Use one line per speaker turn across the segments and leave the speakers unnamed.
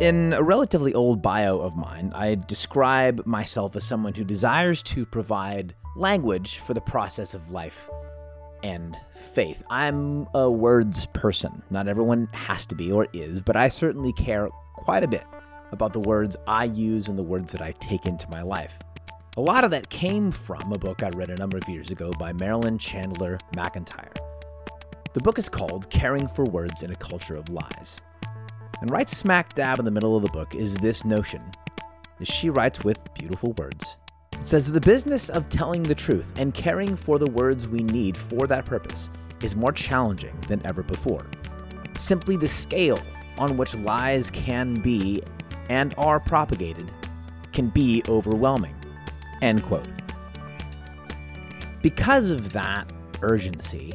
In a relatively old bio of mine, I describe myself as someone who desires to provide language for the process of life and faith. I'm a words person. Not everyone has to be or is, but I certainly care quite a bit about the words I use and the words that I take into my life. A lot of that came from a book I read a number of years ago by Marilyn Chandler McEntyre. The book is called Caring for Words in a Culture of Lies. And right smack dab in the middle of the book is this notion, as she writes with beautiful words. It says the business of telling the truth and caring for the words we need for that purpose is more challenging than ever before. Simply the scale on which lies can be and are propagated can be overwhelming. End quote. Because of that urgency,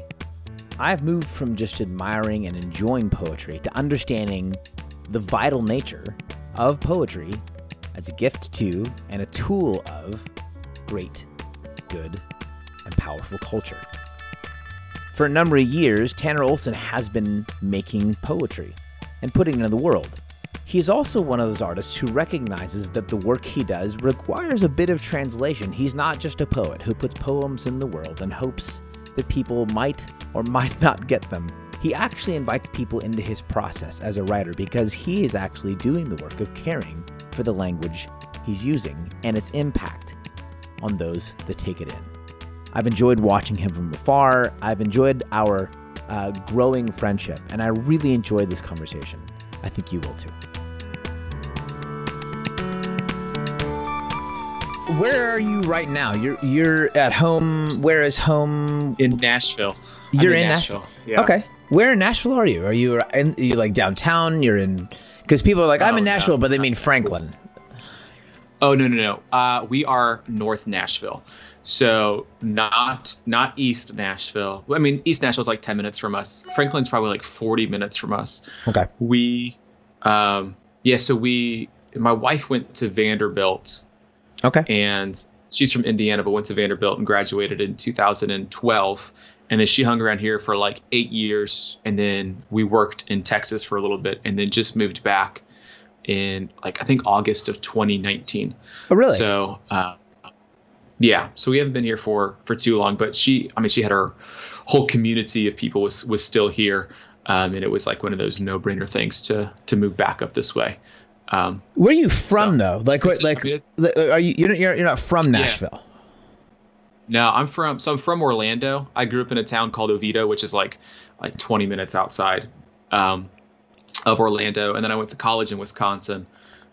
I've moved from just admiring and enjoying poetry to understanding the vital nature of poetry as a gift to and a tool of great, good, and powerful culture. For a number of years, Tanner Olson has been making poetry and putting it in the world. He is also one of those artists who recognizes that the work he does requires a bit of translation. He's not just a poet who puts poems in the world and hopes that people might or might not get them he actually invites people into his process as a writer because he is actually doing the work of caring for the language he's using and its impact on those that take it in. I've enjoyed watching him from afar. I've enjoyed our uh, growing friendship, and I really enjoyed this conversation. I think you will too. Where are you right now? You're you're at home. Where is home?
In Nashville.
You're in, in Nashville. Nashville. Yeah. Okay. Where in Nashville are you? Are you in you like downtown? You're in because people are like I'm oh, in Nashville, no, but they mean Franklin.
Oh no no no. Uh, we are North Nashville, so not not East Nashville. I mean East Nashville is like ten minutes from us. Franklin's probably like forty minutes from us.
Okay.
We, um, yeah. So we, my wife went to Vanderbilt.
Okay.
And she's from Indiana, but went to Vanderbilt and graduated in 2012 and then she hung around here for like eight years and then we worked in texas for a little bit and then just moved back in like i think august of 2019
oh really?
So uh, yeah so we haven't been here for for too long but she i mean she had her whole community of people was was still here um, and it was like one of those no-brainer things to to move back up this way.
Um, where are you from so, though? Like what like are you you're, you're not from nashville? yeah.
No, I'm from so I'm from Orlando. I grew up in a town called Oviedo, which is like like 20 minutes outside um, of Orlando, and then I went to college in Wisconsin,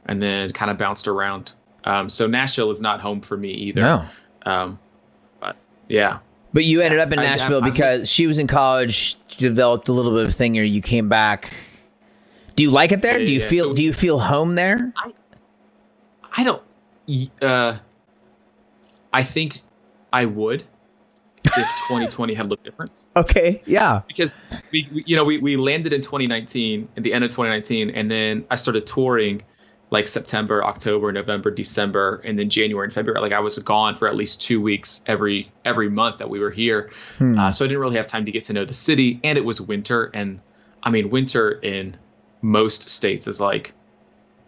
and then kind of bounced around. Um, so Nashville is not home for me either.
No.
Um, but yeah.
But you ended up in Nashville I, I, because she was in college, developed a little bit of thing, or you came back. Do you like it there? Yeah, do you yeah. feel so, Do you feel home there?
I, I don't. Uh, I think I would if 2020 had looked different.
Okay, yeah.
Because we, we, you know, we, we landed in 2019 at the end of 2019, and then I started touring like September, October, November, December, and then January and February. Like I was gone for at least two weeks every every month that we were here, hmm. uh, so I didn't really have time to get to know the city. And it was winter, and I mean, winter in most states is like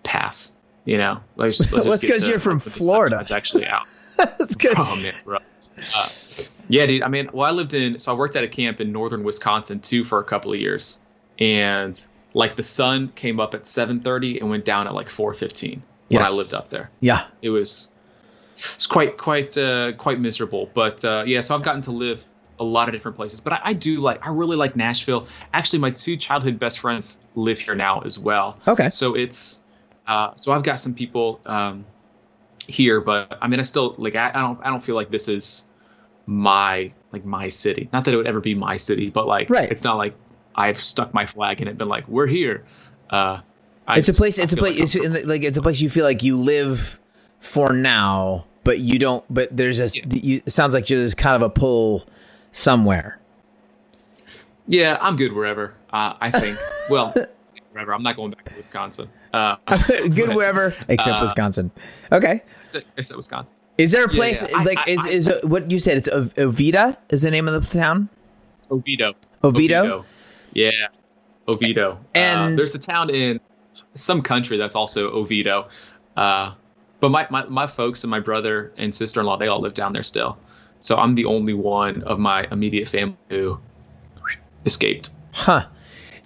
pass. You know,
let's, let's because you're from Florida.
It's actually out.
That's good.
Oh man. Uh, yeah, dude. I mean, well, I lived in, so I worked at a camp in northern Wisconsin too for a couple of years, and like the sun came up at 7:30 and went down at like 4:15 when yes. I lived up there.
Yeah,
it was it's quite quite uh, quite miserable. But uh, yeah, so I've gotten to live a lot of different places. But I, I, do like I really like Nashville. Actually, my two childhood best friends live here now as well.
Okay,
so it's uh, so I've got some people um, here, but I mean, I still like I, I don't I don't feel like this is my like my city. Not that it would ever be my city, but like
right.
it's not like I've stuck my flag in it, been like we're here. Uh,
it's a place. It's a place. Like it's in the, like it's a place you feel like you live for now, but you don't. But there's a. Yeah. You, it sounds like there's kind of a pull somewhere.
Yeah, I'm good wherever. Uh, I think. well, wherever. I'm not going back to Wisconsin. Uh,
good but, wherever except uh, Wisconsin. Okay.
Except Wisconsin.
Is there a place yeah, yeah. like I, is I, is I, what you said? It's Oviedo is the name of the town.
Oviedo.
Oviedo.
Yeah, Oviedo. And uh, there's a town in some country that's also Oviedo. Uh, but my, my, my folks and my brother and sister in law, they all live down there still. So I'm the only one of my immediate family who escaped.
Huh.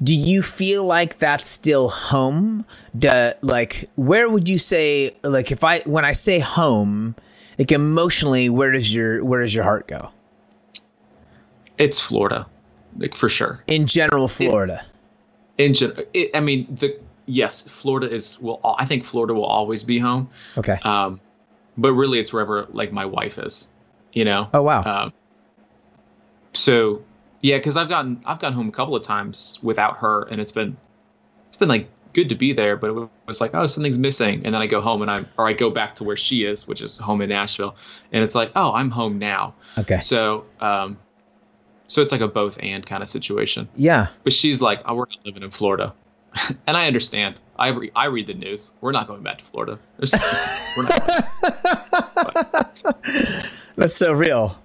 Do you feel like that's still home? Do, like, where would you say, like, if I, when I say home, like emotionally, where does your, where does your heart go?
It's Florida, like for sure.
In general, Florida.
In general, I mean, the, yes, Florida is, well, I think Florida will always be home.
Okay.
Um, but really it's wherever like my wife is, you know?
Oh, wow.
Um, so yeah, because I've gotten I've gotten home a couple of times without her, and it's been it's been like good to be there, but it was like oh something's missing, and then I go home and I or I go back to where she is, which is home in Nashville, and it's like oh I'm home now.
Okay.
So um, so it's like a both and kind of situation.
Yeah.
But she's like oh, we're not living in Florida, and I understand. I re- I read the news. We're not going back to Florida. we're not.
That's so real.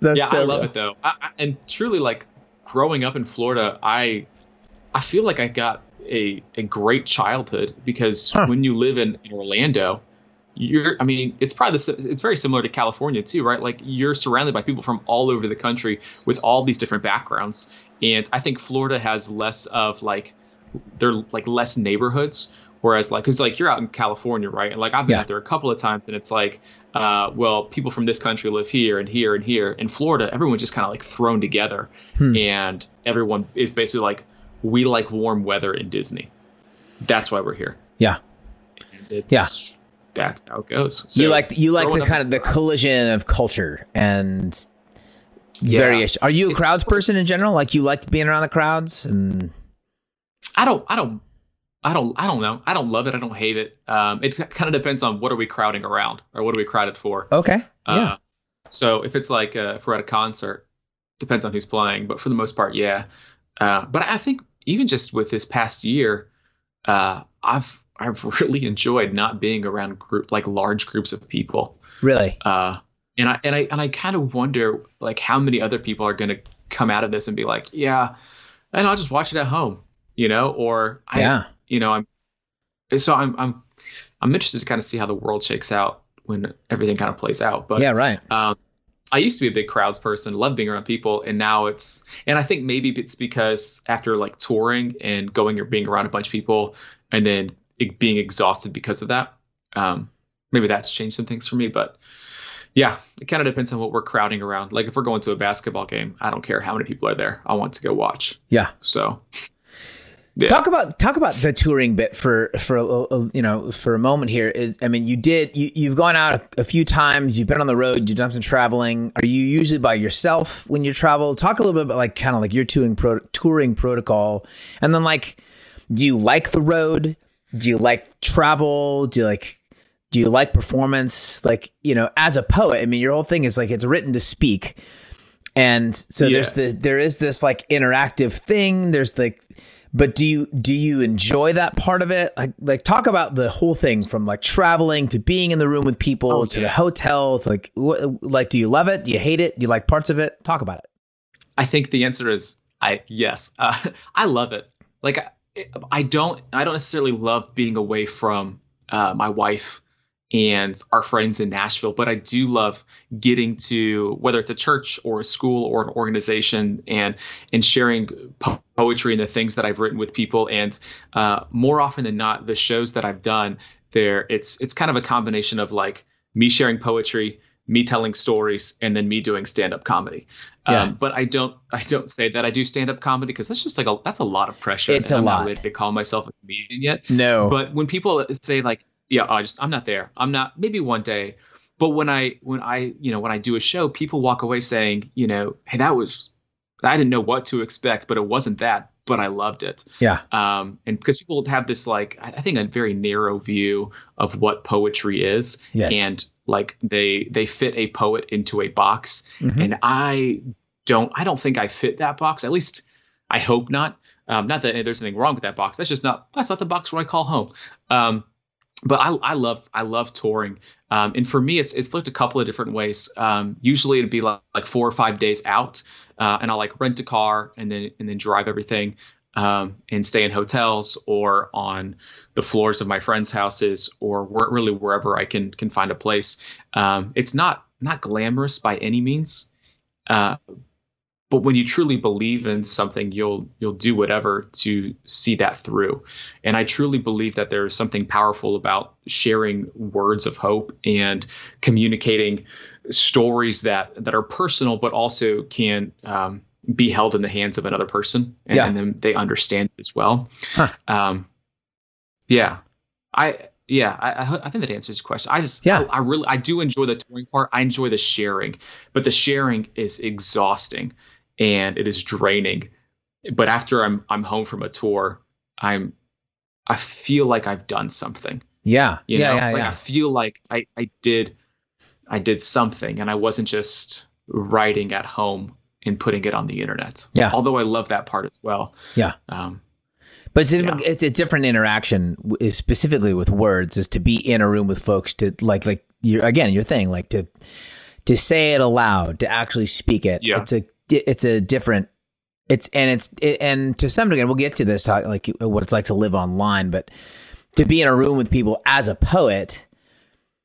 That's
yeah,
so
I love
real.
it though, I, I, and truly, like growing up in Florida, I I feel like I got a a great childhood because
Huh.
when you live in, in Orlando, you're I mean, it's probably the, it's very similar to California too, right? Like you're surrounded by people from all over the country with all these different backgrounds, and I think Florida has less of like they're like less neighborhoods. Whereas, like, because like you're out in California, right? And like I've been
Yeah.
out there a couple of times, and it's like, uh, well, people from this country live here and here and here. In Florida, everyone's just kind of like thrown together,
Hmm.
and everyone is basically like, we like warm weather in Disney. That's why we're here.
Yeah.
And it's,
Yeah.
that's how it goes. So
you like you like the kind of the collision of culture and
Yeah.
variation. Are you a crowds person in general? Like you liked being around the crowds and
I don't, I don't, I don't, I don't know. I don't love it. I don't hate it. Um, it kind of depends on what are we crowding around or what are we crowded for.
okay, yeah,
Uh, so if it's like uh, if we're at a concert, depends on who's playing, but for the most part, yeah. Uh, but I think even just with this past year, uh, I've I've really enjoyed not being around group like large groups of people.
really,
Uh, and I and I and I kind of wonder like how many other people are going to come out of this and be like, yeah, and I'll just watch it at home, you know, or I,
yeah,
you know, I'm so I'm I'm I'm interested to kind of see how the world shakes out when everything kind of plays out. But
yeah, right.
um, I used to be a big crowds person, love being around people, and now it's and I think maybe it's because after like touring and going or being around a bunch of people and then being exhausted because of that, um, maybe that's changed some things for me. But yeah, it kind of depends on what we're crowding around. Like if we're going to a basketball game, I don't care how many people are there. I want to go watch.
Yeah.
So Yeah.
Talk about talk about the touring bit for for a, you know for a moment here. Is, I mean, you did you you've gone out a, a few times. You've been on the road. You've done some traveling. Are you usually by yourself when you travel? Talk a little bit about like kind of like your touring pro, touring protocol, and then like, do you like the road? Do you like travel? Do you like do you like performance? Like you know, as a poet, I mean, your whole thing is like it's written to speak. And so there's the there is this like interactive thing. There's like, but do you do you enjoy that part of it? Like like talk about the whole thing from like traveling to being in the room with people
Oh,
to
yeah.
the hotel. To like wh- like do you love it? Do you hate it? Do you like parts of it? Talk about it.
I think the answer is I yes. Uh, I love it. Like I, I don't I don't necessarily love being away from uh, my wife and our friends in Nashville, but I do love getting to whether it's a church or a school or an organization and and sharing po- poetry and the things that I've written with people. And uh, more often than not, the shows that I've done there, it's it's kind of a combination of like me sharing poetry, me telling stories, and then me doing stand up comedy.
Yeah.
Um, but I don't I don't say that I do stand up comedy because that's just like a that's a lot of pressure.
It's a
I'm
lot.
not ready to call myself a comedian yet.
No,
But when people say like, yeah, I just I'm not there. I'm not. Maybe one day. But when I when I you know when I do a show, people walk away saying, you know, hey, that was I didn't know what to expect, but it wasn't that. But I loved it.
yeah,
Um, and because people have this like I think a very narrow view of what poetry is,
yes,
and like they they fit a poet into a box,
Mhm.
and I don't I don't think I fit that box. At least I hope not. Um, not that there's anything wrong with that box. That's just not that's not the box where I call home. Um, but I, I love I love touring, um, and for me it's it's looked a couple of different ways. Um, usually it'd be like, like four or five days out, uh, and I'll like rent a car and then and then drive everything. um, and stay in hotels or on the floors of my friends' houses or where, really wherever I can can find a place. Um, it's not not glamorous by any means, uh, but when you truly believe in something, you'll you'll do whatever to see that through. And I truly believe that there is something powerful about sharing words of hope and communicating stories that that are personal, but also can um, be held in the hands of another person and, yeah. and then they understand as well. Huh. Um, yeah, I yeah, I, I think that answers your question. I just yeah, I, I, really I do enjoy the touring part. I enjoy the sharing, but the sharing is exhausting and it is draining. But after I'm I'm home from a tour, I'm I feel like I've done something.
Yeah,
you
yeah,
know?
yeah,
like
yeah.
I feel like I I did I did something, and I wasn't just writing at home and putting it on the internet.
Yeah.
Although I love that part as well.
Yeah. Um, but it's a, yeah. it's a different interaction, specifically with words, is to be in a room with folks to like like you again your thing like to to say it aloud, to actually speak it.
Yeah.
It's a it's a different it's and it's it, and to some degree we'll get to this talk like what it's like to live online, but to be in a room with people as a poet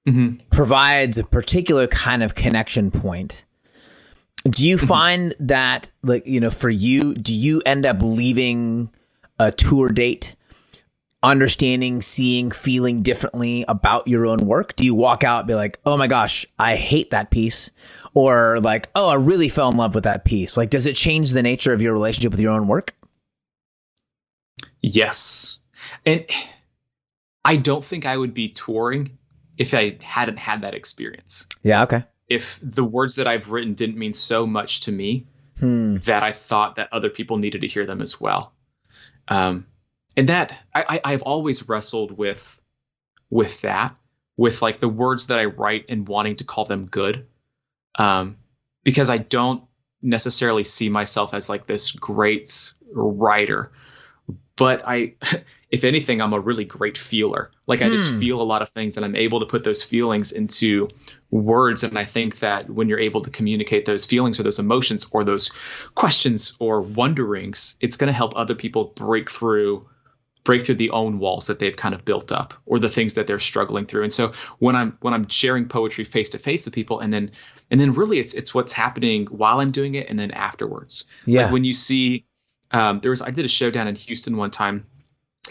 mm-hmm. provides a particular kind of connection point do you mm-hmm. find that, like, you know, for you, do you end up leaving a tour date understanding, seeing, feeling differently about your own work? Do you walk out and be like, oh my gosh, I hate that piece? Or like, oh, I really fell in love with that piece? Like, does it change the nature of your relationship with your own work?
Yes. And I don't think I would be touring if I hadn't had that experience.
Yeah, okay
if the words that I've written didn't mean so much to me hmm. that I thought that other people needed to hear them as well. Um, and that I, I, I've always wrestled with with that, with like the words that I write and wanting to call them good, um, because I don't necessarily see myself as like this great writer, but I if anything, I'm a really great feeler. Like hmm. I just hmm. feel a lot of things and I'm able to put those feelings into words. And I think that when you're able to communicate those feelings or those emotions or those questions or wonderings, it's going to help other people break through break through the own walls that they've kind of built up or the things that they're struggling through. And so when I'm when I'm sharing poetry face to face with people and then and then really it's it's what's happening while I'm doing it and then afterwards.
Yeah.
Like when you see um, there was I did a show down in Houston one time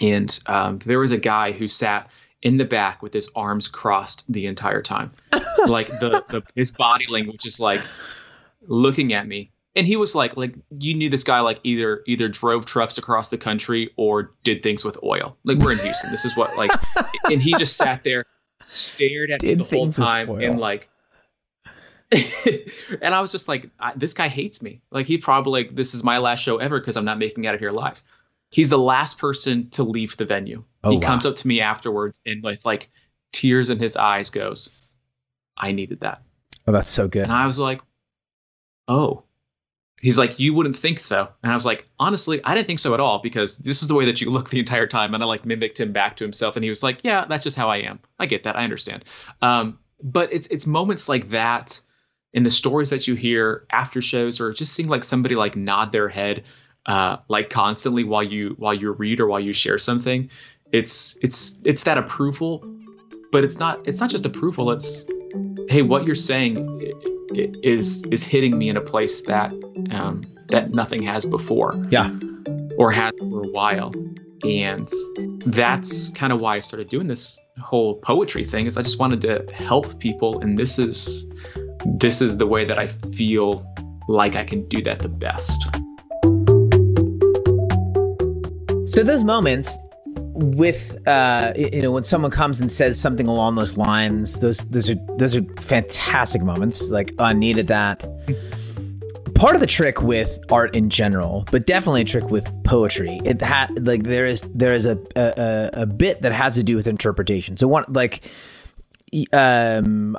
and um, there was a guy who sat in the back with his arms crossed the entire time, like the, the his body language is like looking at me. And he was like, like you knew this guy like either either drove trucks across the country or did things with oil. Like we're in Houston, this is what like, and he just sat there, stared at did me the whole time, and like and I was just like, this guy hates me. Like he probably like this is my last show ever because I'm not making it out of here live he's the last person to leave the venue. Oh, he wow. comes up to me afterwards and with like tears in his eyes goes, I needed that.
Oh, that's so good.
And I was like, oh. He's like, you wouldn't think so. And I was like, honestly, I didn't think so at all because this is the way that you look the entire time. And I like mimicked him back to himself. And he was like, yeah, that's just how I am. I get that. I understand. Um, but it's it's moments like that in the stories that you hear after shows or just seeing like somebody like nod their head uh, like constantly while you while you read or while you share something it's it's it's that approval but it's not it's not just approval it's hey what you're saying is is hitting me in a place that um, that nothing has before.
Yeah.
Or has for a while. And that's kind of why i started doing this whole poetry thing is i just wanted to help people and this is this is the way that i feel like i can do that the best.
So those moments with uh, you know when someone comes and says something along those lines, those those are those are fantastic moments. Like I needed that. Part of the trick with art in general, but definitely a trick with poetry, it had like there is there is a, a a bit that has to do with interpretation. So one like um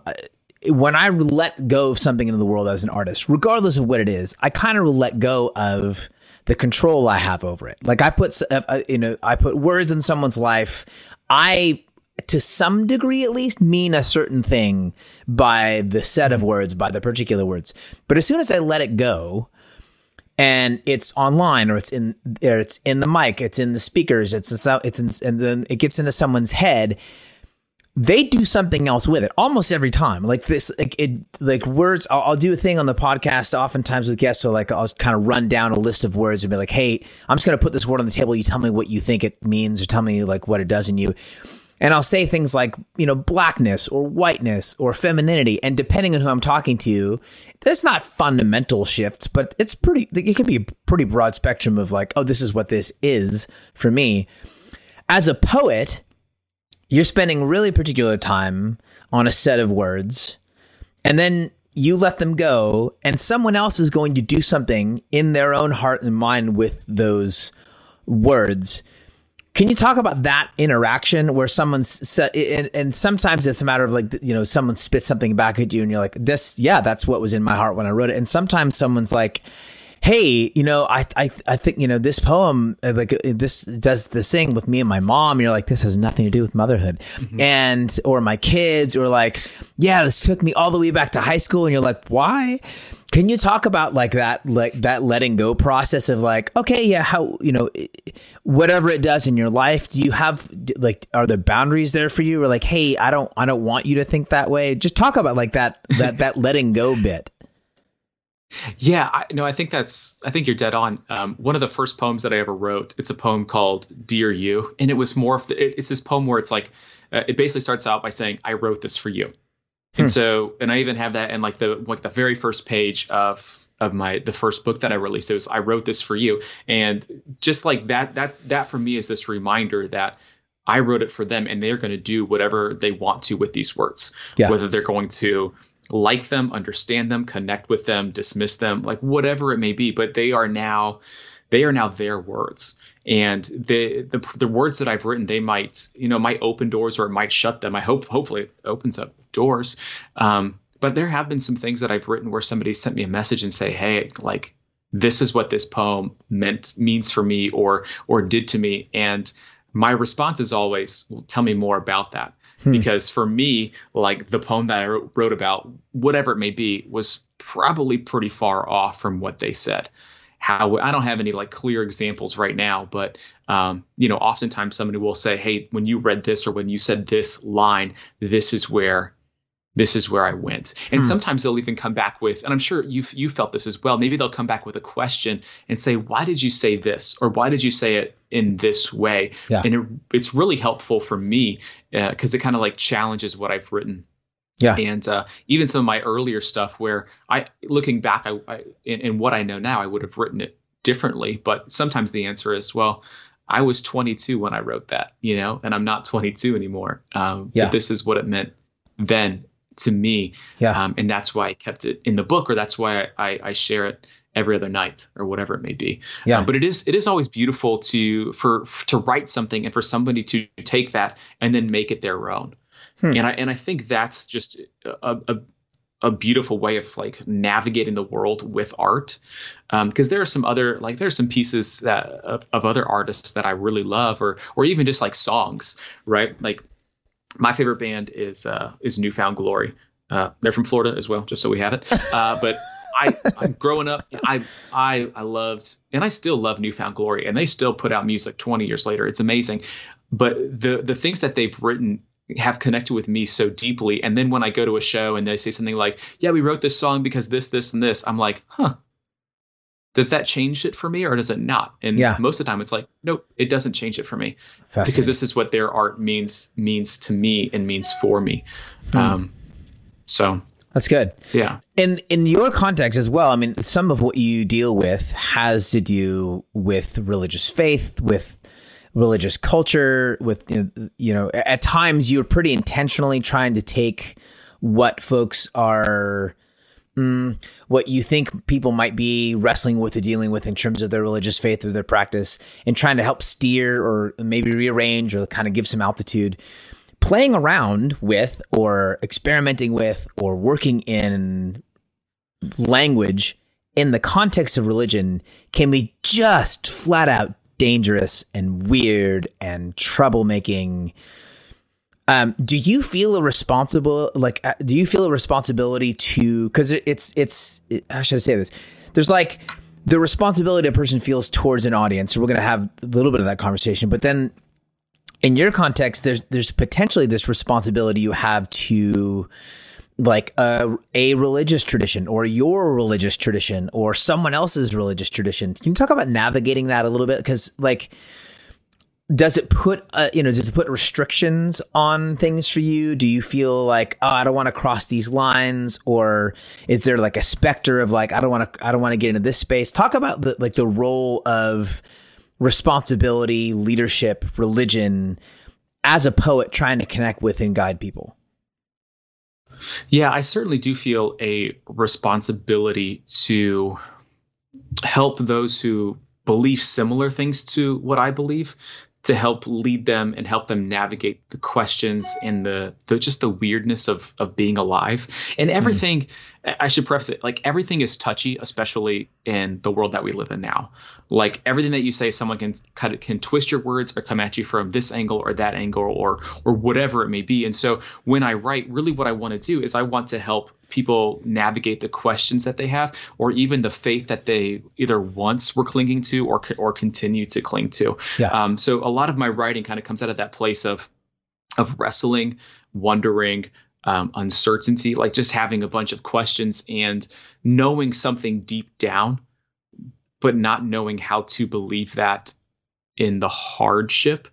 when I let go of something into the world as an artist, regardless of what it is, I kind of let go of the control I have over it. Like I put, uh, uh, you know, I put words in someone's life. I, to some degree at least, mean a certain thing by the set of words, by the particular words. But as soon as I let it go, and it's online or it's in or it's in the mic, it's in the speakers, it's in, it's in, and then it gets into someone's head they do something else with it almost every time. Like this, like it, like words. I'll, I'll, do a thing on the podcast oftentimes with guests. So like I'll kind of run down a list of words and be like, "Hey, I'm just going to put this word on the table. You tell me what you think it means, or tell me like what it does in you." And I'll say things like, you know, blackness or whiteness or femininity. And depending on who I'm talking to, there's not fundamental shifts, but it's pretty, it can be a pretty broad spectrum of like, oh, this is what this is for me. As a poet, you're spending really particular time on a set of words and then you let them go and someone else is going to do something in their own heart and mind with those words. Can you talk about that interaction where someone's and, and sometimes it's a matter of like you know someone spits something back at you and you're like this yeah that's what was in my heart when i wrote it. And sometimes someone's like hey, you know, I, I, I think, you know, this poem, uh, like uh, this does the thing with me and my mom. You're like, this has nothing to do with motherhood mm-hmm. and, or my kids or like, yeah, this took me all the way back to high school. And you're like, why? Can you talk about like that, like that letting go process of like, okay, yeah, how, you know, whatever it does in your life, do you have like, are there boundaries there for you? Or like, hey, I don't, I don't want you to think that way. Just talk about like that, that, that letting go bit.
Yeah, I, no, I think that's. I think you're dead on. Um, one of the first poems that I ever wrote. It's a poem called "Dear You," and it was more. Of the, it, it's this poem where it's like, uh, it basically starts out by saying, "I wrote this for you," hmm. and so, and I even have that in like the like the very first page of of my the first book that I released. It was, "I wrote this for you," and just like that, that that for me is this reminder that I wrote it for them, and they're going to do whatever they want to with these words. Yeah. Whether they're going to like them, understand them, connect with them, dismiss them, like whatever it may be. But they are now, they are now their words. And the, the the words that I've written, they might, you know, might open doors or it might shut them. I hope, hopefully, it opens up doors. Um, but there have been some things that I've written where somebody sent me a message and say, "Hey, like this is what this poem meant means for me or or did to me," and my response is always, well, "Tell me more about that." Hmm. Because for me, like the poem that I wrote about, whatever it may be, was probably pretty far off from what they said. How I don't have any like clear examples right now, but um, you know, oftentimes somebody will say, "Hey, when you read this or when you said this line, this is where this is where I went. And hmm. sometimes they'll even come back with, and I'm sure you you felt this as well. Maybe they'll come back with a question and say, "Why did you say this?" or "Why did you say it in this way?" Yeah. And it, it's really helpful for me because uh, it kind of like challenges what I've written. Yeah. And uh, even some of my earlier stuff, where I, looking back, I, I in, in what I know now, I would have written it differently. But sometimes the answer is, well, I was 22 when I wrote that, you know, and I'm not 22 anymore. Um, yeah. But this is what it meant then to me. Yeah. Um, and that's why I kept it in the book, or that's why I, I, share it every other night, or whatever it may be. Yeah. Um, but it is it is always beautiful to for to write something and for somebody to take that and then make it their own. Hmm. And I and I think that's just a, a a beautiful way of like navigating the world with art because um, there are some other like there are some pieces that of, of, other artists that i really love or or even just like songs right like my favorite band is uh, is New Found Glory. Uh, they're from Florida as well, just so we have it. Uh, but I, I'm growing up, I, I, I loved, and I still love New Found Glory, and they still put out music 20 years later. It's amazing. But the the things that they've written have connected with me so deeply. And then when I go to a show and they say something like, "Yeah, we wrote this song because this, this, and this," I'm like, "Huh, does that change it for me or does it not? And yeah. most of the time it's like, nope, it doesn't change it for me because this is what their art means means to me and means for me. Hmm. Um, so
that's good.
Yeah.
And in your context as well, I mean, some of what you deal with has to do with religious faith, with religious culture, with you know, at times you're pretty intentionally trying to take what folks are mm, what you think people might be wrestling with or dealing with in terms of their religious faith or their practice and trying to help steer or maybe rearrange or kind of give some altitude. Playing around with or experimenting with or working in language in the context of religion can be just flat out dangerous and weird and troublemaking um, do you feel a responsible like uh, do you feel a responsibility to because it, it's it's it, how should I say this? There's like the responsibility a person feels towards an audience. So we're going to have a little bit of that conversation, but then in your context, there's there's potentially this responsibility you have to like a, a religious tradition or your religious tradition or someone else's religious tradition. Can you talk about navigating that a little bit? Because like does it put uh, you know does it put restrictions on things for you? Do you feel like oh i don't want to cross these lines? Or is there like a specter of like i don't want to i don't want to get into this space? Talk about the like the role of responsibility leadership religion as a poet trying to connect with and guide people.
Yeah i certainly do feel a responsibility to help those who believe similar things to what I believe to help lead them and help them navigate the questions and the, the just the weirdness of of being alive and everything mm. I should preface it. Like everything is touchy especially in the world that we live in now. Like everything that you say someone can kind of can twist your words or come at you from this angle or that angle or or whatever it may be. And so when i write really what i want to do is i want to help people navigate the questions that they have or even the faith that they either once were clinging to or or continue to cling to. Yeah. um, so a lot of my writing kind of comes out of that place of of wrestling wondering um, uncertainty like just having a bunch of questions and knowing something deep down but not knowing how to believe that in the hardship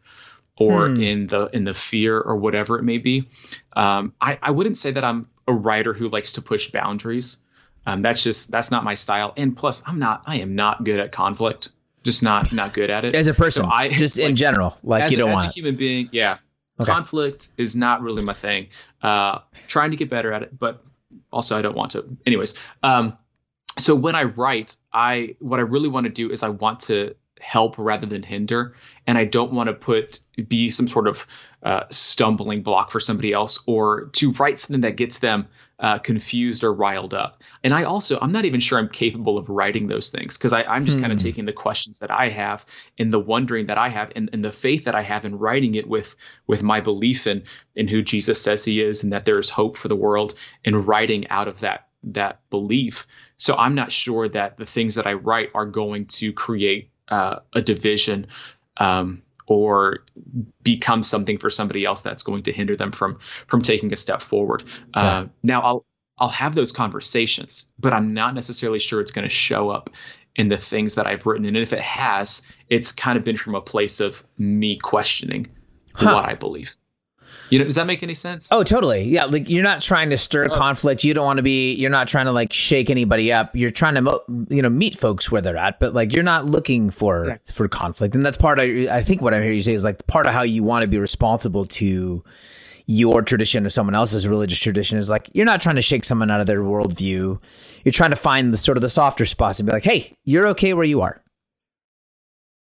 or hmm. in the in the fear or whatever it may be. Um, I, I wouldn't say that I'm a writer who likes to push boundaries. Um, that's just that's not my style. And plus, I'm not I am not good at conflict. Just not not good at it
as a person. So I, just like, in general, like you don't
as
want
a human being. Yeah, okay. conflict is not really my thing. Uh, trying to get better at it, but also I don't want to. Anyways, um, so when I write, I what I really want to do is I want to help rather than hinder. And i don't want to put be some sort of uh, stumbling block for somebody else or to write something that gets them uh, confused or riled up. And i also i'm not even sure i'm capable of writing those things because i'm just hmm. kind of taking the questions that i have and the wondering that i have and, and the faith that i have in writing it with with my belief in in who jesus says he is and that there is hope for the world and writing out of that that belief. So i'm not sure that the things that i write are going to create uh, a division um, or become something for somebody else that's going to hinder them from from taking a step forward. Uh, yeah. Uh, now I'll I'll have those conversations, but I'm not necessarily sure it's going to show up in the things that I've written. And if it has, it's kind of been from a place of me questioning huh. what I believe. You know, does that make any sense?
Oh, totally. Yeah, like you're not trying to stir oh. conflict. You don't want to be. You're not trying to like shake anybody up. You're trying to, mo- you know, meet folks where they're at. But like, you're not looking for exactly. for conflict, and that's part of. I think what I'm hearing you say is like part of how you want to be responsible to your tradition or someone else's religious tradition is like you're not trying to shake someone out of their worldview. You're trying to find the sort of the softer spots and be like, hey, you're okay where you are.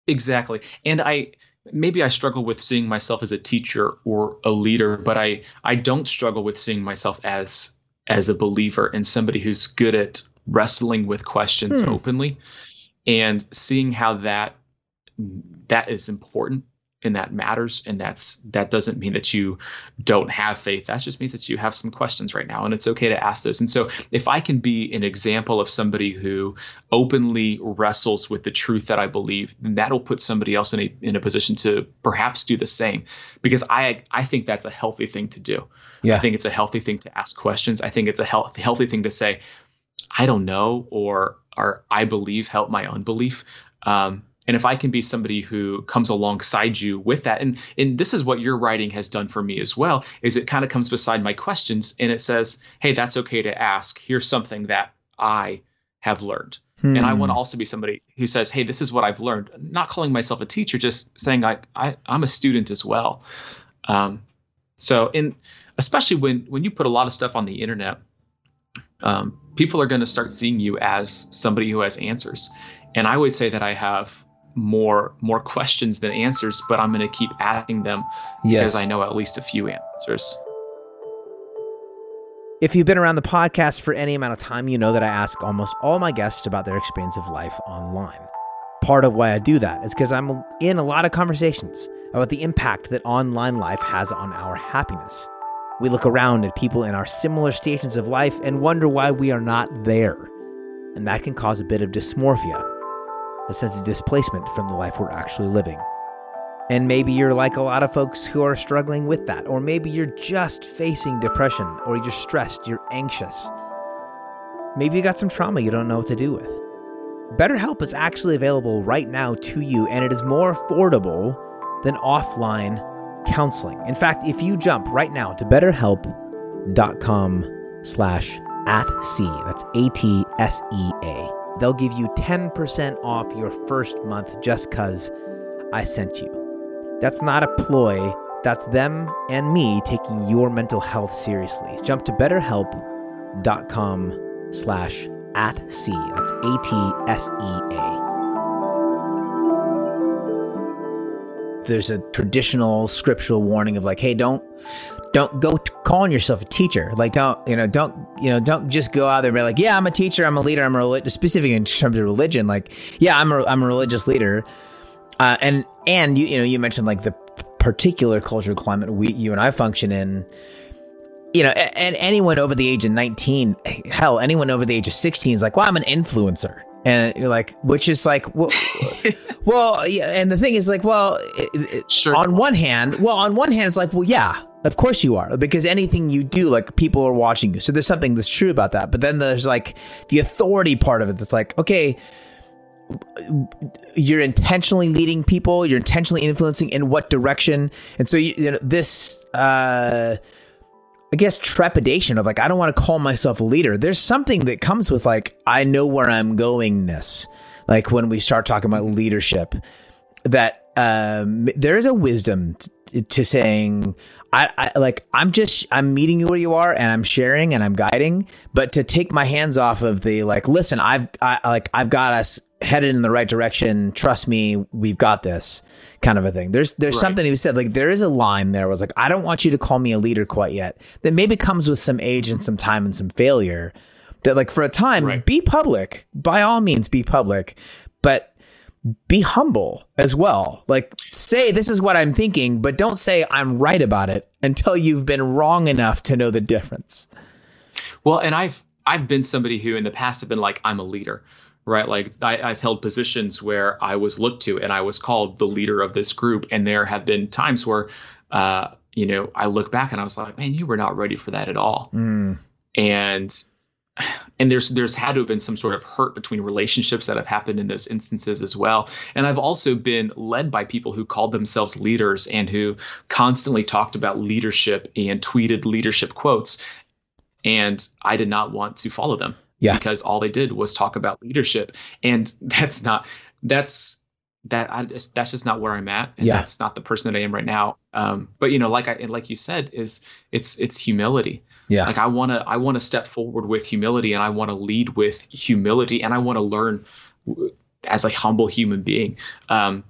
Exactly, and I maybe I struggle with seeing myself as a teacher or a leader, but I I don't struggle with seeing myself as as a believer and somebody who's good at wrestling with questions hmm. openly and seeing how that that is important and that matters and that's that doesn't mean that you don't have faith. That just means that you have some questions right now and it's okay to ask those. And so if i can be an example of somebody who openly wrestles with the truth that i believe then that'll put somebody else in a in a position to perhaps do the same. Because i i think that's a healthy thing to do. Yeah. i think it's a healthy thing to ask questions. I think it's a healthy healthy thing to say i don't know or or i believe help my unbelief? Um, and if i can be somebody who comes alongside you with that and and this is what your writing has done for me as well is it kind of comes beside my questions and it says hey that's okay to ask. Here's something that i have learned. Hmm. and i want to also be somebody who says hey this is what i've learned. Not calling myself a teacher just saying i, I i'm a student as well. Um, so in especially when when you put a lot of stuff on the internet um, people are going to start seeing you as somebody who has answers. And i would say that i have more more questions than answers, but I'm going to keep asking them yes. because I know at least a few answers.
If you've been around the podcast for any amount of time, you know that I ask almost all my guests about their experience of life online. Part of why I do that is because I'm in a lot of conversations about the impact that online life has on our happiness. We look around at people in our similar stations of life and wonder why we are not there. And that can cause a bit of dysmorphia a sense of displacement from the life we're actually living. And maybe you're like a lot of folks who are struggling with that, or maybe you're just facing depression, or you're stressed, you're anxious. Maybe you got some trauma you don't know what to do with. BetterHelp is actually available right now to you, and it is more affordable than offline counseling. In fact, if you jump right now to betterhelp.com slash at that's A-T-S-E-A, they'll give you 10% off your first month just because I sent you. That's not a ploy. That's them and me taking your mental health seriously. Jump to betterhelp.com slash at. That's A-T-S-E-A. There's a traditional scriptural warning of like, hey, don't don't go calling yourself a teacher. Like, don't you know, don't you know, don't just go out there and be like, yeah, I'm a teacher, I'm a leader, I'm a relig-, specific in terms of religion. Like, yeah, I'm a I'm a religious leader, uh, and and you you know, you mentioned like the particular cultural climate we you and I function in. You know, and anyone over the age of 19, hell, anyone over the age of 16 is like, well, I'm an influencer and you're like which is like well, well yeah and the thing is like well it, sure. on one hand well on one hand it's like well yeah of course you are because anything you do like people are watching you so there's something that's true about that but then there's like the authority part of it that's like okay you're intentionally leading people you're intentionally influencing in what direction and so you, you know this uh I guess trepidation of like I don't want to call myself a leader. There's something that comes with like I know where I'm goingness. Like when we start talking about leadership, that um, there is a wisdom t- to saying I, I, like I'm just I'm meeting you where you are and I'm sharing and I'm guiding, but to take my hands off of the like listen I've I, like I've got us headed in the right direction. Trust me, we've got this kind of a thing. There's there's right. something he said like there is a line there was like I don't want you to call me a leader quite yet. That maybe comes with some age and some time and some failure. That like for a time right. be public by all means be public, but be humble as well. Like say this is what I'm thinking, but don't say I'm right about it until you've been wrong enough to know the difference.
Well, and I've I've been somebody who in the past have been like I'm a leader right? Like I, have held positions where I was looked to and I was called the leader of this group, and there have been times where, uh, you know, I look back and I was like, man, you were not ready for that at all, mm. and and there's there's had to have been some sort of hurt between relationships that have happened in those instances as well. And I've also been led by people who called themselves leaders and who constantly talked about leadership and tweeted leadership quotes. And I did not want to follow them yeah. because all they did was talk about leadership, and that's not that's that I just that's just not where I'm at, and yeah. that's not the person that I am right now. Um, but you know, like I like you said, is it's it's humility. Yeah. Like I want to I want to step forward with humility, and I want to lead with humility, and I want to learn as a humble human being. Um,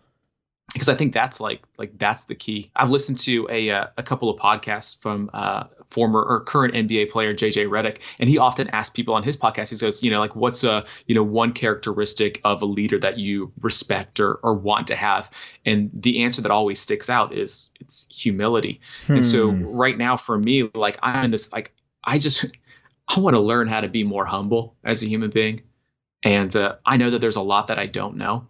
because I think that's like like that's the key. I've listened to a uh, a couple of podcasts from uh, former or current NBA player JJ Redick, and he often asks people on his podcast. He says, you know, like what's a you know one characteristic of a leader that you respect or or want to have, and the answer that always sticks out is it's humility. Hmm. And so hmm. right now for me, like I'm in this like I just I want to learn how to be more humble as a human being, and uh, I know that there's a lot that I don't know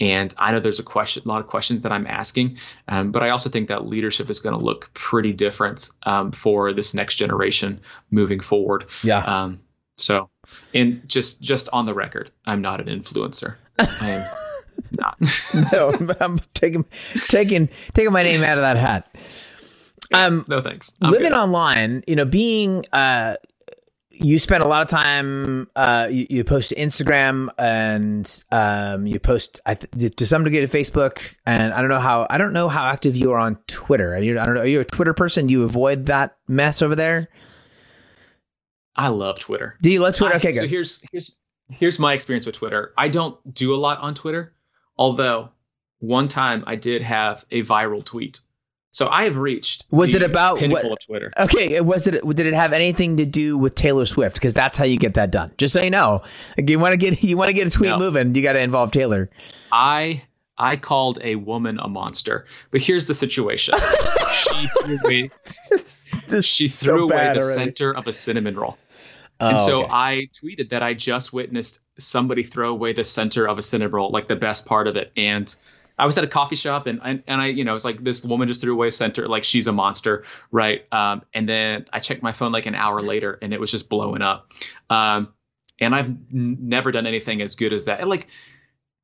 and I know there's a question, a lot of questions that I'm asking, um, but I also think that leadership is going to look pretty different um, for this next generation moving forward.
Yeah.
Um, so, and just just on the record, I'm not an influencer. I am not.
no, I'm taking taking taking my name out of that hat.
Um, no thanks.
I'm living online, you know, being uh, you spend a lot of time uh, you, you, post to instagram and um, you post to some degree to facebook. And i don't know how i don't know how active you are on twitter. Are you, i don't know are you a twitter person? Do you avoid that mess over there?
I love twitter.
Do you love twitter? Okay
I,
good.
so here's here's here's my experience with twitter. I don't do a lot on twitter although one time i did have a viral tweet so I have reached.
Was it about
what? Of Twitter.
Okay, was it? Did it have anything to do with Taylor Swift? Because that's how you get that done. Just so you know, like you want to get you want to get a tweet no. moving, you got to involve Taylor.
I I called a woman a monster, but here's the situation. she threw away, she threw so away the already. center of a cinnamon roll. Oh, and oh, so okay. I tweeted that I just witnessed somebody throw away the center of a cinnamon roll, like the best part of it. And I was at a coffee shop and, and, and I, you know, it's like this woman just threw away a center, like she's a monster. Right. Um, and then I checked my phone like an hour later and it was just blowing up. Um, and I've n- never done anything as good as that. And like,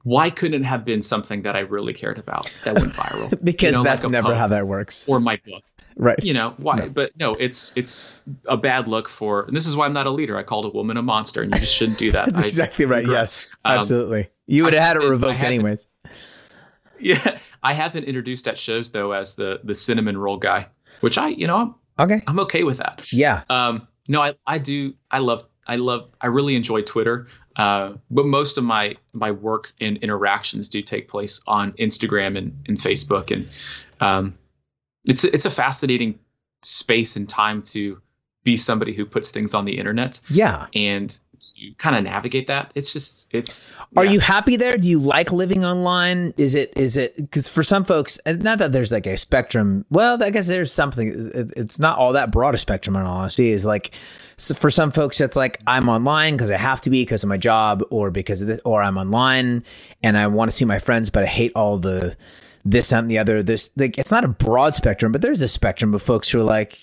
why couldn't it have been something that I really cared about that went viral?
because you know, that's like never how that works.
Or my book.
Right.
You know, why? No. But no, it's it's a bad look for and this is why I'm not a leader. I called a woman a monster and you just shouldn't do that.
that's I, exactly right. Yes. Um, absolutely. You would have had it revoked anyways.
Yeah. I have been introduced at shows though as the the cinnamon roll guy, which I, you know,
I'm okay.
I'm okay with that.
Yeah.
Um no, I, I do I love I love I really enjoy Twitter. Uh, but most of my my work and interactions do take place on Instagram and, and Facebook, and um, it's it's a fascinating space and time to be somebody who puts things on the internet.
Yeah,
and to kind of navigate that. It's just it's.
Are you happy there? Do you like living online? Is it is it because for some folks, and not that there's like a spectrum. Well, I guess there's something. It's not all that broad a spectrum. In all honesty, is like so for some folks, it's like I'm online because I have to be because of my job, or because of this, or I'm online and I want to see my friends, but I hate all the this and the other. This like it's not a broad spectrum, but there's a spectrum of folks who are like,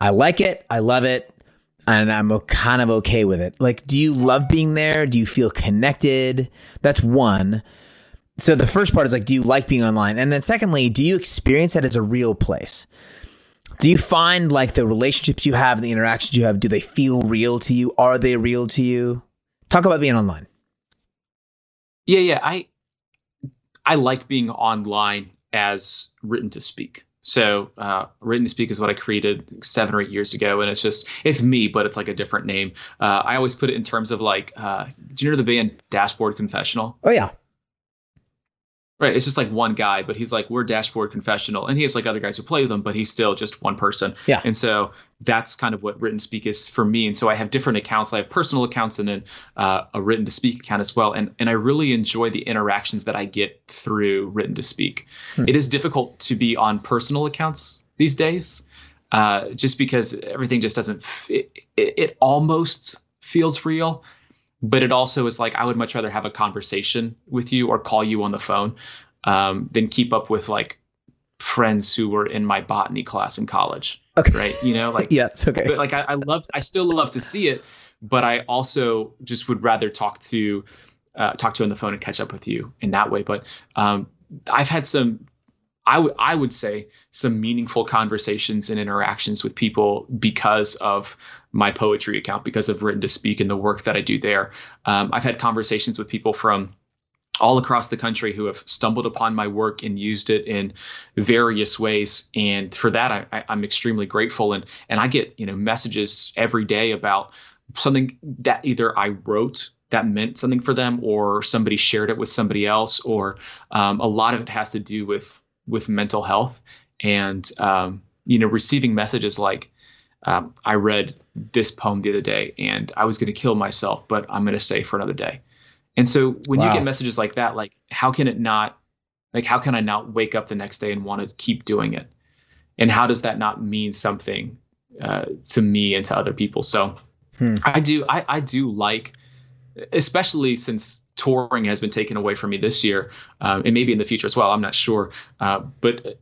I like it, I love it and I'm kind of okay with it. Like, do you love being there? Do you feel connected? That's one. So the first part is like, do you like being online? And then secondly, do you experience that as a real place? Do you find like the relationships you have, the interactions you have, do they feel real to you? Are they real to you? Talk about being online.
Yeah, yeah. I I like being online as written to speak. So uh, written to speak is what I created seven or eight years ago, and it's just it's me, but it's like a different name. Uh, I always put it in terms of like, uh, do you know the band Dashboard Confessional?
Oh yeah,
Right. It's just like one guy, but he's like, we're dashboard confessional. And he has like other guys who play with him, but he's still just one person.
Yeah.
And so that's kind of what written speak is for me. And so I have different accounts. I have personal accounts and then uh, a written to speak account as well. And, and I really enjoy the interactions that I get through written to speak. Hmm. It is difficult to be on personal accounts these days uh, just because everything just doesn't, it, it, it almost feels real but it also is like I would much rather have a conversation with you or call you on the phone um, than keep up with like friends who were in my botany class in college.
Okay.
Right. You know, like
yeah, it's okay.
But like I, I love, I still love to see it, but I also just would rather talk to uh, talk to you on the phone and catch up with you in that way. But um, I've had some I would I would say some meaningful conversations and interactions with people because of my poetry account, because of written to speak and the work that I do there. Um, I've had conversations with people from all across the country who have stumbled upon my work and used it in various ways, and for that I, am extremely grateful. And and I get you know messages every day about something that either I wrote that meant something for them or somebody shared it with somebody else or um, a lot of it has to do with with mental health. And um, you know receiving messages like um, i read this poem the other day and i was going to kill myself but i'm going to stay for another day and so when wow. you get messages like that like how can it not like how can i not wake up the next day and want to keep doing it and how does that not mean something uh, to me and to other people so hmm. i do I, I do like especially since touring has been taken away from me this year, um, and maybe in the future as well. I'm not sure, uh, but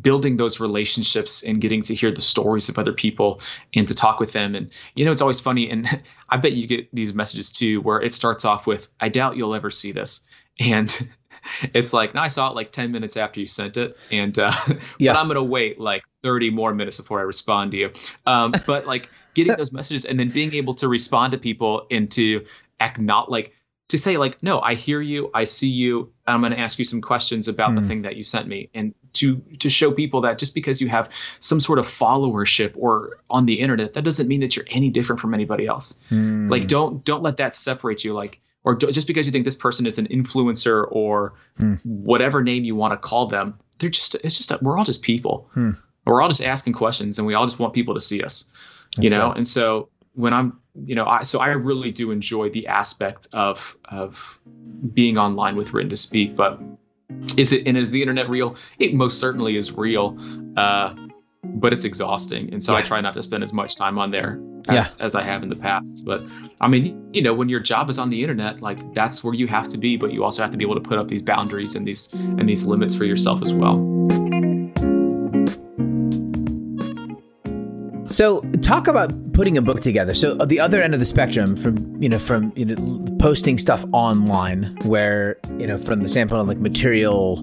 building those relationships and getting to hear the stories of other people and to talk with them. And you know it's always funny and i bet you get these messages too where it starts off with i doubt you'll ever see this. And it's like no i saw it like 10 minutes after you sent it and uh, yeah. but i'm gonna wait like 30 more minutes before i respond to you. Um, but like getting those messages and then being able to respond to people and to act not like to say like no i hear you i see you i'm going to ask you some questions about the hmm. thing that you sent me and to to show people that just because you have some sort of followership or on the internet that doesn't mean that you're any different from anybody else mm. like don't don't let that separate you like or do, just because you think this person is an influencer or mm. whatever name you want to call them they're just it's just a, we're all just people mm. we're all just asking questions and we all just want people to see us That's you know good. and so when I'm, you know, I, so I really do enjoy the aspect of of being online with written to speak. But is it and is the internet real? It most certainly is real. Uh, but it's exhausting. And so
Yeah.
I try not to spend as much time on there as, as I have in the past. But I mean, you know, when your job is on the internet, like that's where you have to be, but you also have to be able to put up these boundaries and these and these limits for yourself as well.
So talk about putting a book together. So the other end of the spectrum, from you know, from you know, posting stuff online, where you know, from the standpoint of like material,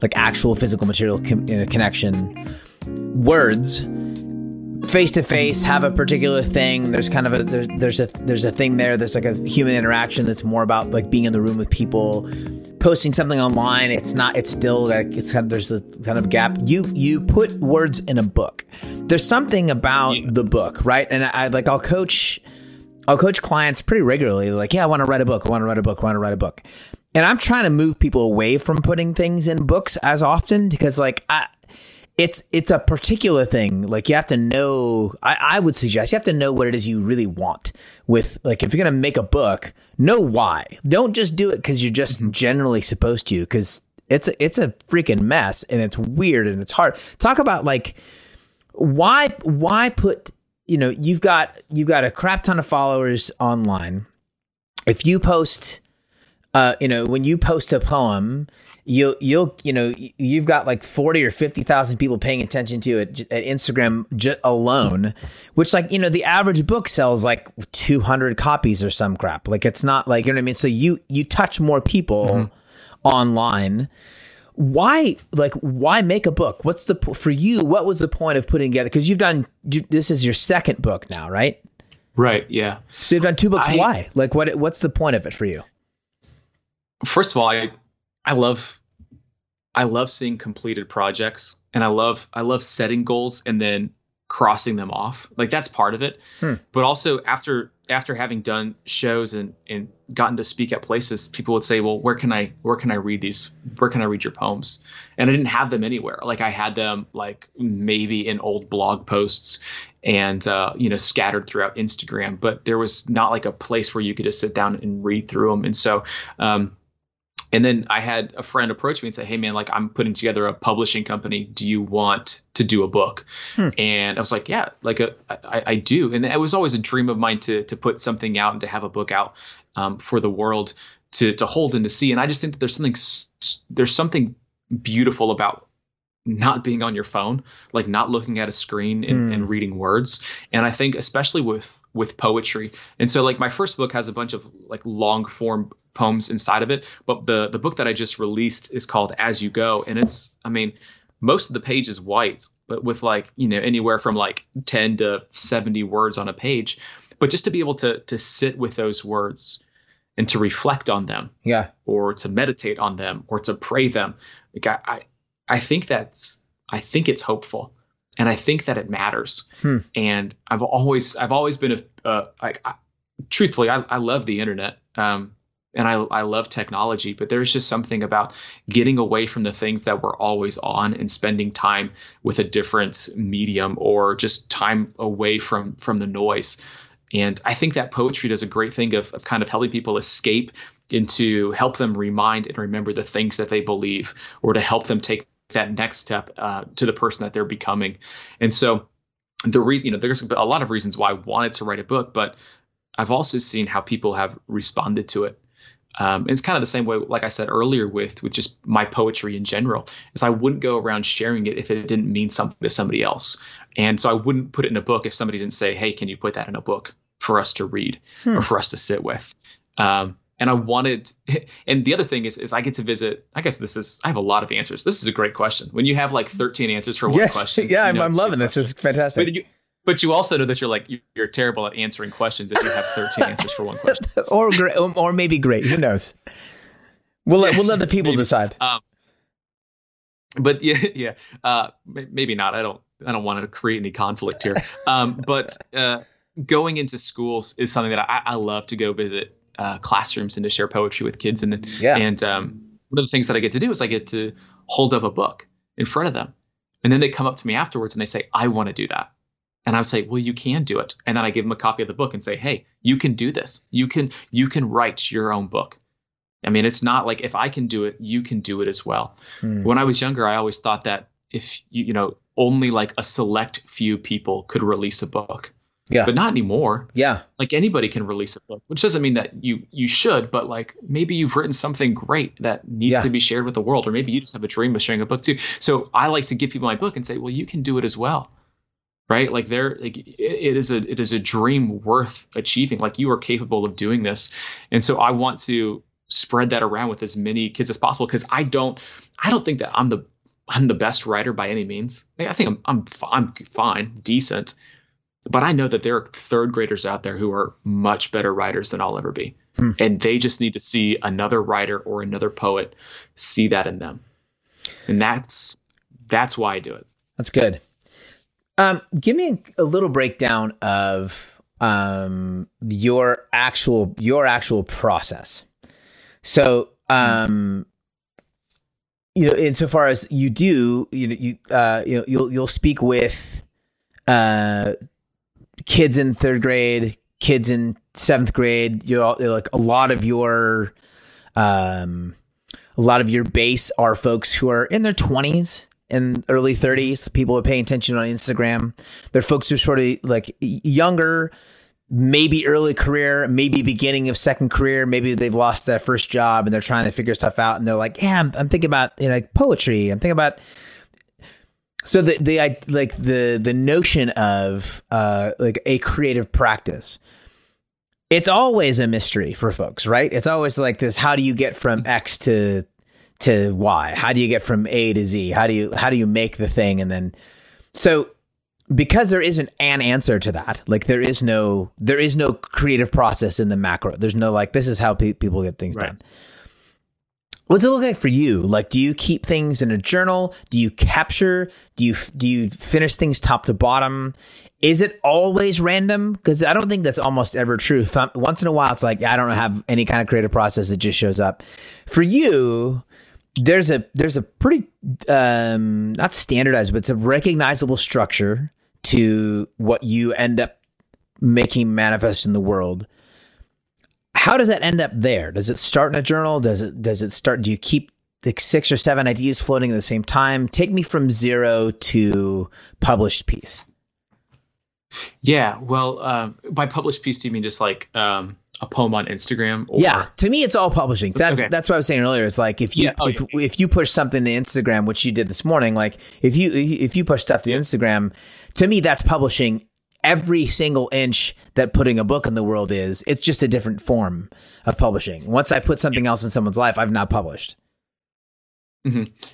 like actual physical material con- you know, connection, words, face to face, have a particular thing. There's kind of a there's there's a there's a thing there. There's like a human interaction that's more about like being in the room with people. Posting something online, it's not. It's still like it's kind of there's a kind of gap. You you put words in a book. There's something about
Yeah.
the book, right? And I like I'll coach I'll coach clients pretty regularly. Like, yeah, I want to write a book. I want to write a book. I want to write a book. And I'm trying to move people away from putting things in books as often because, like, I, it's it's a particular thing. Like, you have to know. I, I would suggest you have to know what it is you really want. With like, if you're gonna make a book, know why. Don't just do it because you're just mm-hmm. generally supposed to. Because it's it's a freaking mess and it's weird and it's hard. Talk about like why why put you know you've got you've got a crap ton of followers online. If you post uh you know when you post a poem you'll you'll you know you've got like 40 or 50,000 people paying attention to it at Instagram j- alone which like you know the average book sells like 200 copies or some crap. Like it's not like you know what I mean? So you you touch more people online why like why make a book? What's the for you what was the point of putting together? Because you've done you, this is your second book now right?
Right. Yeah.
so you've done two books.
I-
why? Like what what's the point of it for you?
First of all, I I love I love seeing completed projects and I love I love setting goals and then crossing them off. Like that's part of it.
Hmm.
But also after after having done shows and and gotten to speak at places, people would say, "Well, where can I where can I read these? Where can I read your poems?" And I didn't have them anywhere. Like I had them like maybe in old blog posts and uh, you know scattered throughout Instagram, but there was not like a place where you could just sit down and read through them. And so um, and then I had a friend approach me and say, "Hey, man, like I'm putting together a publishing company. Do you want to do a book?"
Hmm.
And I was like, "Yeah, like a, I, I do." And it was always a dream of mine to to put something out and to have a book out um, for the world to to hold and to see. And I just think that there's something there's something beautiful about not being on your phone, like not looking at a screen and,
Hmm.
and reading words. And I think especially with with poetry. And so like my first book has a bunch of like long form poems inside of it, but the the book that I just released is called As You Go, and it's I mean most of the page is white, but with like you know anywhere from like 10 to 70 words on a page. But just to be able to to sit with those words and to reflect on them
yeah
or to meditate on them or to pray them. Like I, I, I think that's I think it's hopeful, and I think that it matters.
Hmm.
And I've always I've always been a uh, like I, truthfully I, I love the internet. Um, and I, I love technology, but there's just something about getting away from the things that we're always on and spending time with a different medium or just time away from from the noise. And I think that poetry does a great thing of, of kind of helping people escape and to help them remind and remember the things that they believe or to help them take that next step uh, to the person that they're becoming. And so the reason, you know, there's a lot of reasons why I wanted to write a book, but I've also seen how people have responded to it. Um, it's kind of the same way, like I said earlier, with with just my poetry in general, is I wouldn't go around sharing it if it didn't mean something to somebody else, and so I wouldn't put it in a book if somebody didn't say, "Hey, can you put that in a book for us to read
Hmm.
or for us to sit with?" Um, and I wanted, and the other thing is, is I get to visit. I guess this is I have a lot of answers. This is a great question. When you have like 13 answers for one
yes
question,
yeah I'm, I'm
it's a good
loving this this is fantastic
But you, but you also know that you're like you're terrible at answering questions if you have 13 answers for one question.
or great or maybe great who knows we'll let we'll let the people
Maybe.
decide
But yeah, yeah, uh, maybe not. I don't. I don't want to create any conflict here. Um, but uh, going into schools is something that I, I love to go visit uh, classrooms and to share poetry with kids. And then,
Yeah.
and um, one of the things that I get to do is I get to hold up a book in front of them, and then they come up to me afterwards and they say, "I want to do that." And I would say, "Well, you can do it." And then I give them a copy of the book and say, "Hey, you can do this. You can you can write your own book." I mean, it's not like if I can do it, you can do it as well
Hmm.
when I was younger, I always thought that if you you know only like a select few people could release a book.
Yeah.
But not anymore.
Yeah.
Like anybody can release a book, which doesn't mean that you you should, but like maybe you've written something great that needs
Yeah.
to be shared with the world, or maybe you just have a dream of sharing a book too. So I like to give people my book and say, well, you can do it as well. Right? Like there like it, it is a it is a dream worth achieving. Like you are capable of doing this. And so I want to spread that around with as many kids as possible because I don't I don't think that I'm the I'm the best writer by any means. I think I'm I'm I'm fine, decent, but I know that there are third graders out there who are much better writers than I'll ever be,
Hmm.
and they just need to see another writer or another poet see that in them, and that's that's why I do it.
That's good. Um, give me a, a little breakdown of um your actual your actual process. So, um, you know, insofar as you do, you know, you uh, you know, you'll you'll speak with uh kids in third grade, kids in seventh grade. You know, like a lot of your um a lot of your base are folks who are in their 20s and early 30s people are paying attention on instagram they're folks who are sort of like younger maybe early career maybe beginning of second career maybe they've lost their first job and they're trying to figure stuff out and they're like yeah i'm, I'm thinking about you know like poetry i'm thinking about so the the I- like the the notion of uh like a creative practice it's always a mystery for folks, right? It's always like this: how do you get from X to to Y? How do you get from A to Z? How do you how do you make the thing? And then, so because there isn't an answer to that, like there is no there is no creative process in the macro. There's no like this is how pe- people get things
Right.
done. What's it look like for you? Like, do you keep things in a journal? Do you capture? Do you do you finish things top to bottom? Is it always random? Because I don't think that's almost ever true. Once in a while, it's like I don't have any kind of creative process; it just shows up. For you, there's a there's a pretty um, not standardized, but it's a recognizable structure to what you end up making manifest in the world how does that end up there? Does it start in a journal? Does it does it start? Do you keep like six or seven ideas floating at the same time? Take me from zero to published piece.
Yeah, well, um, by published piece, do you mean just like um, a poem on Instagram? Or,
Yeah, to me, it's all publishing. That's
Okay.
that's what I was saying earlier. It's like if you
Yeah, oh,
if,
yeah.
if you push something to Instagram, which you did this morning, like if you if you push stuff to Instagram, to me, that's publishing every single inch that putting a book in the world is. It's just a different form of publishing. Once I put something else in someone's life, I've not published.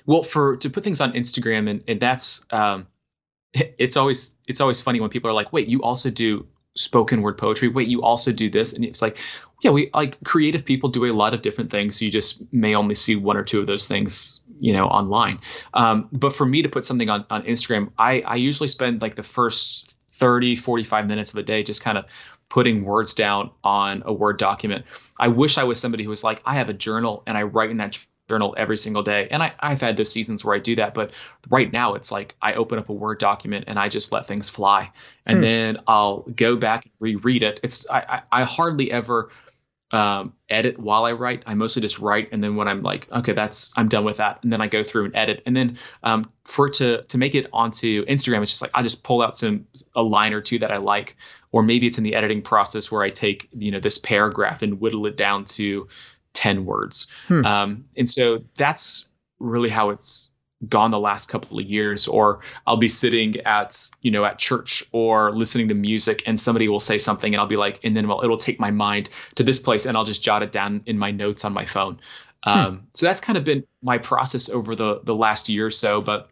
Well, for to put things on Instagram, and and that's um, it's always it's always funny when people are like, wait, you also do spoken word poetry. Wait, you also do this, and it's like, yeah, we like creative people do a lot of different things. You just may only see one or two of those things, you know, online. Um, but for me to put something on on Instagram, I I usually spend like the first 30, 45 minutes of a day just kind of putting words down on a Word document. I wish I was somebody who was like, I have a journal and I write in that journal every single day. And I, I've had those seasons where I do that. But right now, it's like I open up a Word document and I just let things fly. And
Hmm.
then I'll go back and reread it. It's I, I, I hardly ever um, edit while I write. I mostly just write, and then when I'm like, okay, that's I'm done with that, and then I go through and edit. And then um, for to to make it onto Instagram, it's just like I just pull out some a line or two that I like, or maybe it's in the editing process where I take you know this paragraph and whittle it down to ten words.
Hmm.
Um, and so that's really how it's gone the last couple of years or I'll be sitting at you know at church or listening to music and somebody will say something and I'll be like and then well it'll take my mind to this place and I'll just jot it down in my notes on my phone. Um, so that's kind of been my process over the the last year or so but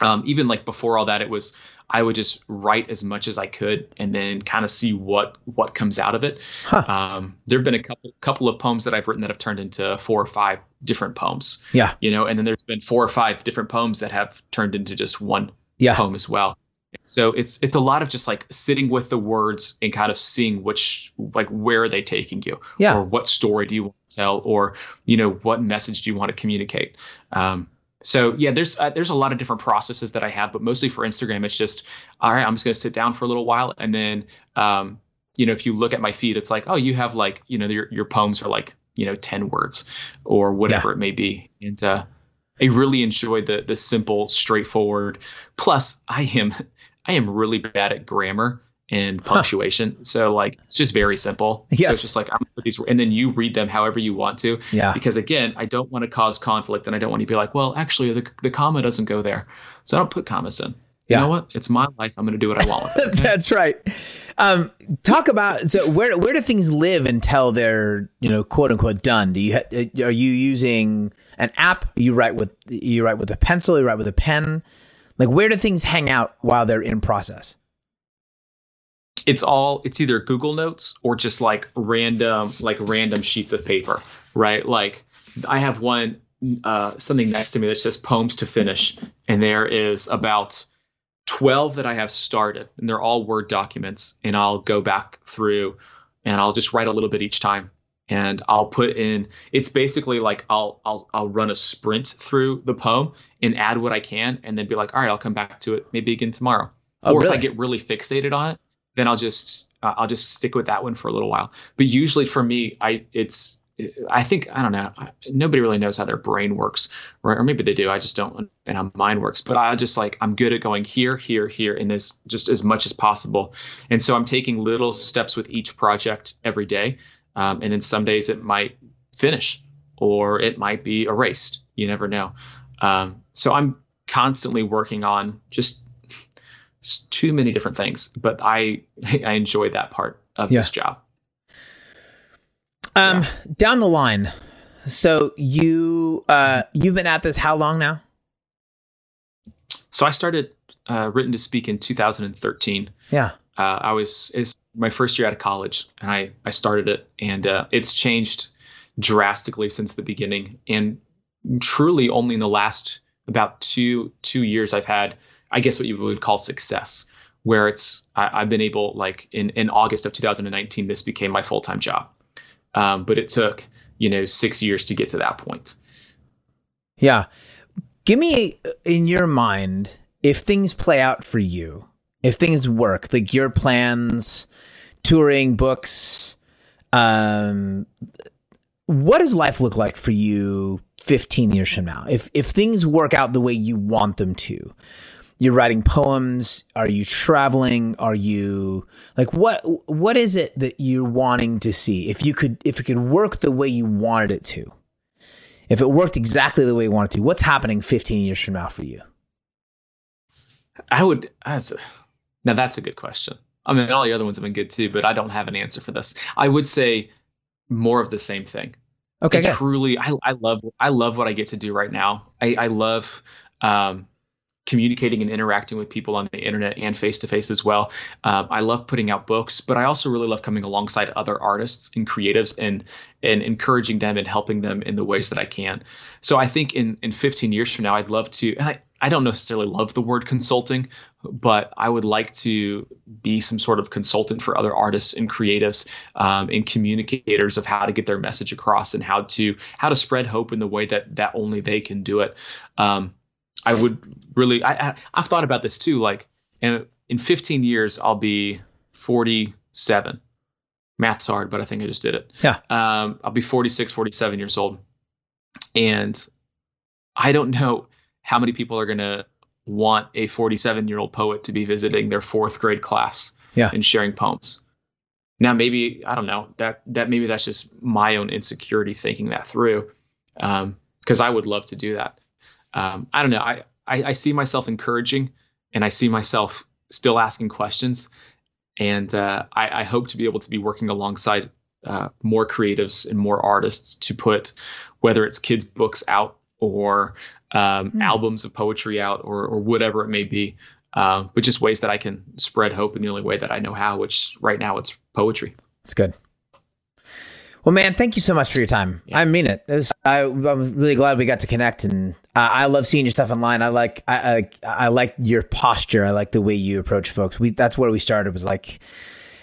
um, even like before all that it was I would just write as much as I could and then kind of see what what comes out of it.
Huh.
um, there have been a couple couple of poems that I've written that have turned into four or five different poems
Yeah.
you know and then there's been four or five different poems that have turned into just one
Yeah.
poem as well so it's it's a lot of just like sitting with the words and kind of seeing which like where are they taking you
Yeah.
or what story do you want to tell or you know what message do you want to communicate um, so yeah there's uh, there's a lot of different processes that i have but mostly for instagram it's just all right i'm just going to sit down for a little while and then um, you know if you look at my feed it's like oh you have like you know your, your poems are like you know 10 words or whatever it may be and uh, I really enjoy the the simple, straightforward. Plus, I am I am really bad at grammar and punctuation. Huh. So like it's just very simple.
Yes. So
it's just like I'm put these and then you read them however you want to.
Yeah.
Because again, I don't want to cause conflict and I don't want to be like, well, actually the the comma doesn't go there. So I don't put commas in. Yeah. You know what? It's my life. I'm going to do what I want with
it. That's right. Um, talk about so where where do things live until they're you know quote unquote done? Do you ha- are you using an app? You write with you write with a pencil. You write with a pen. Like where do things hang out while they're in process?
It's all it's either Google Notes or just like random like random sheets of paper, right? Like I have one uh, something next to me that says poems to finish, and there is about 12 that I have started, and they're all Word documents. And I'll go back through and I'll just write a little bit each time. And I'll put in it's basically like I'll I'll I'll run a sprint through the poem and add what I can and then be like, all right, I'll come back to it maybe again tomorrow. Oh, or really? if I get really fixated on it, then I'll just uh, I'll just stick with that one for a little while. But usually for me, I it's I think I don't know. Nobody really knows how their brain works, or, or maybe they do. I just don't understand how mine works. But I just like I'm good at going here, here, here, and this just as much as possible. And so I'm taking little steps with each project every day. Um, and then some days it might finish, or it might be erased. You never know. Um, so I'm constantly working on just too many different things. But I I enjoy that part of yeah. this job.
Um, yeah. down the line. So you uh, you've been at this how long now?
So I started uh, written to speak in 2013.
Yeah.
Uh, I was it's my first year out of college, and I I started it, and uh, it's changed drastically since the beginning, and truly only in the last about two two years I've had I guess what you would call success, where it's I, have been able like in in August of 2019 this became my full time job. Um, but it took, you know, six years to get to that point.
Yeah. Give me in your mind, if things play out for you, if things work, like your plans, touring, books, um, what does life look like for you 15 years from now? If if things work out the way you want them to, you're writing poems. Are you traveling? Are you like what what is it that you're wanting to see? If you could if it could work the way you wanted it to if it worked exactly the way you wanted to what's happening 15 years from now for you?
I would as now that's a good question. I mean all the other ones have been good too but i don't have an answer for this. I would say more of the same thing.
Okay
truly I, I love i love what i get to do right now. I, I love um, communicating and interacting with people on the internet and face to face as well. Um, I love putting out books, but I also really love coming alongside other artists and creatives and and encouraging them and helping them in the ways that I can. So I think in in 15 years from now, I'd love to. And I, I don't necessarily love the word consulting, but I would like to be some sort of consultant for other artists and creatives um, and communicators of how to get their message across and how to how to spread hope in the way that that only they can do it. Um, I would really I, I have thought about this too. Like in in 15 years, I'll be 47. Math's hard, but I think I just did it.
Yeah.
Um, I'll be 46, 47 years old, and I don't know how many people are gonna want a 47 year old poet to be visiting their fourth grade class
yeah.
and sharing poems. Now, maybe I don't know that that maybe that's just my own insecurity thinking that through, because um, I would love to do that um, I don't know. I, I, I see myself encouraging, and I see myself still asking questions, and uh, I, I, hope to be able to be working alongside uh, more creatives and more artists to put whether it's kids' books out or um, mm. albums of poetry out or, or whatever it may be. Uh, but just ways that I can spread hope in the only way that I know how, which right now it's poetry.
It's good. Well, man, thank you so much for your time. Yeah. I mean it. it was, I, am really glad we got to connect, and uh, I love seeing your stuff online. I like, I, I, I, like your posture. I like the way you approach folks. We that's where we started. Was like,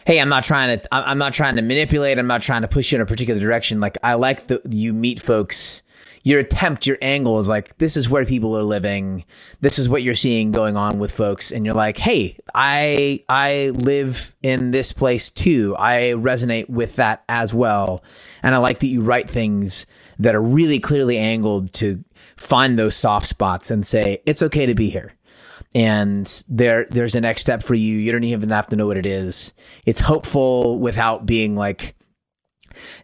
hey, I'm not trying to, I'm not trying to manipulate. I'm not trying to push you in a particular direction. Like, I like the you meet folks your attempt, your angle is like, this is where people are living. This is what you're seeing going on with folks. And you're like, hey, I, I live in this place too. I resonate with that as well. And I like that you write things that are really clearly angled to find those soft spots and say, it's okay to be here and there there's a next step for you. You don't even have to know what it is. It's hopeful without being like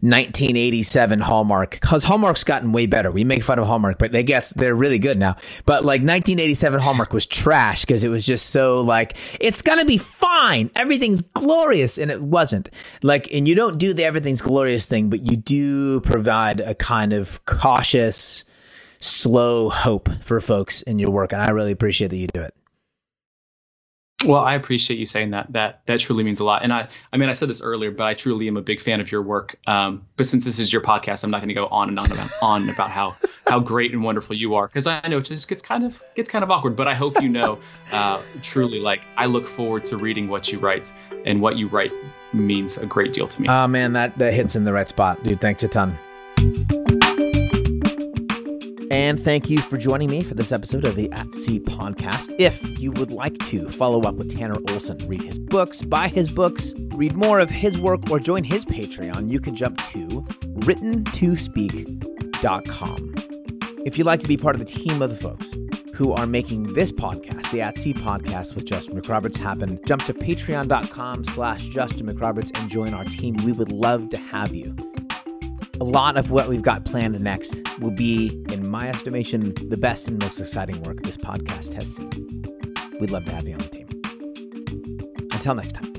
1987 Hallmark because Hallmark's gotten way better. We make fun of Hallmark, but they guess they're really good now. But like 1987 Hallmark was trash because it was just so like it's gonna be fine, everything's glorious, and it wasn't. Like, and you don't do the everything's glorious thing, but you do provide a kind of cautious slow hope for folks in your work. And I really appreciate that you do it.
Well, I appreciate you saying that. That that truly means a lot. And I, I mean, I said this earlier, but I truly am a big fan of your work. Um, but since this is your podcast, I'm not going to go on and on about on about how how great and wonderful you are, because I know it just gets kind of gets kind of awkward. But I hope you know, uh, truly, like I look forward to reading what you write, and what you write means a great deal to me.
Oh man, that that hits in the right spot, dude. Thanks a ton. And thank you for joining me for this episode of the At Sea podcast. If you would like to follow up with Tanner Olson, read his books, buy his books, read more of his work, or join his Patreon, you can jump to writtentospeak.com. If you'd like to be part of the team of the folks who are making this podcast, the At Sea podcast with Justin McRoberts, happen, jump to patreon.com slash Justin McRoberts and join our team. We would love to have you a lot of what we've got planned next will be, in my estimation, the best and most exciting work this podcast has seen. We'd love to have you on the team. Until next time.